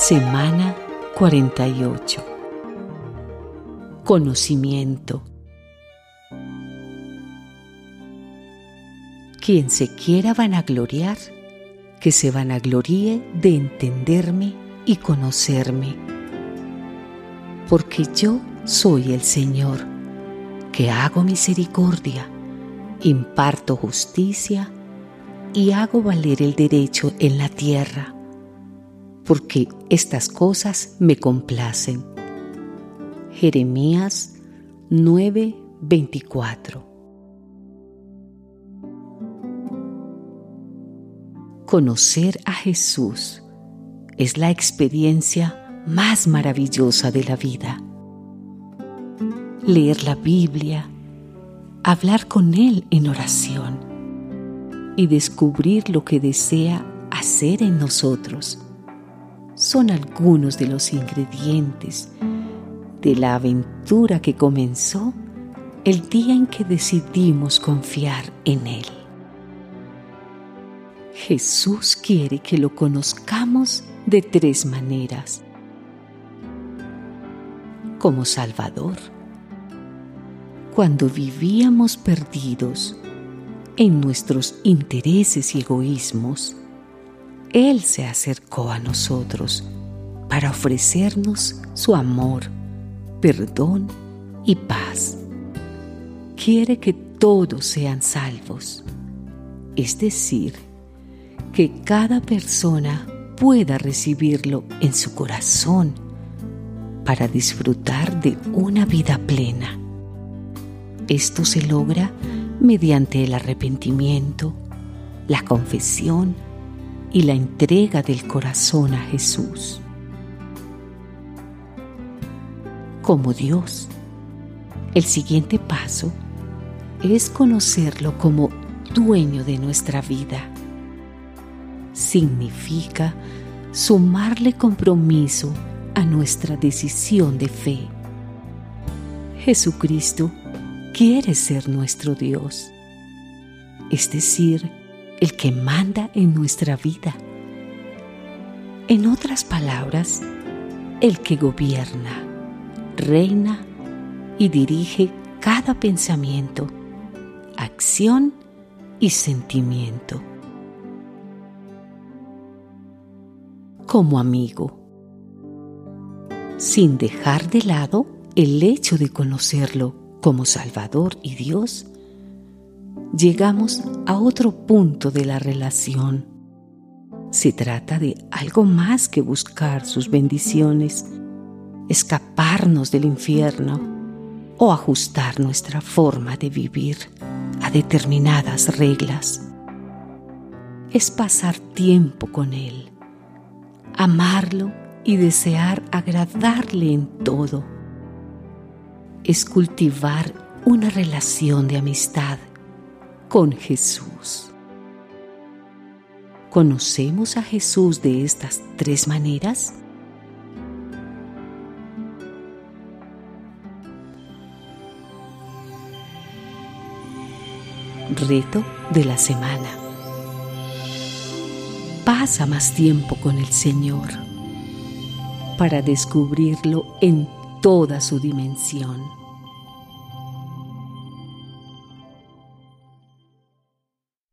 Semana 48. Conocimiento. Quien se quiera vanagloriar, que se vanagloríe de entenderme y conocerme. Porque yo soy el Señor, que hago misericordia, imparto justicia y hago valer el derecho en la tierra porque estas cosas me complacen. Jeremías 9:24 Conocer a Jesús es la experiencia más maravillosa de la vida. Leer la Biblia, hablar con Él en oración y descubrir lo que desea hacer en nosotros son algunos de los ingredientes de la aventura que comenzó el día en que decidimos confiar en Él. Jesús quiere que lo conozcamos de tres maneras. Como Salvador, cuando vivíamos perdidos en nuestros intereses y egoísmos, él se acercó a nosotros para ofrecernos su amor, perdón y paz. Quiere que todos sean salvos, es decir, que cada persona pueda recibirlo en su corazón para disfrutar de una vida plena. Esto se logra mediante el arrepentimiento, la confesión, y la entrega del corazón a Jesús. Como Dios, el siguiente paso es conocerlo como dueño de nuestra vida. Significa sumarle compromiso a nuestra decisión de fe. Jesucristo quiere ser nuestro Dios, es decir, el que manda en nuestra vida. En otras palabras, el que gobierna, reina y dirige cada pensamiento, acción y sentimiento. Como amigo, sin dejar de lado el hecho de conocerlo como Salvador y Dios, llegamos a otro punto de la relación. Se trata de algo más que buscar sus bendiciones, escaparnos del infierno o ajustar nuestra forma de vivir a determinadas reglas. Es pasar tiempo con Él, amarlo y desear agradarle en todo. Es cultivar una relación de amistad con Jesús. ¿Conocemos a Jesús de estas tres maneras? Reto de la semana. Pasa más tiempo con el Señor para descubrirlo en toda su dimensión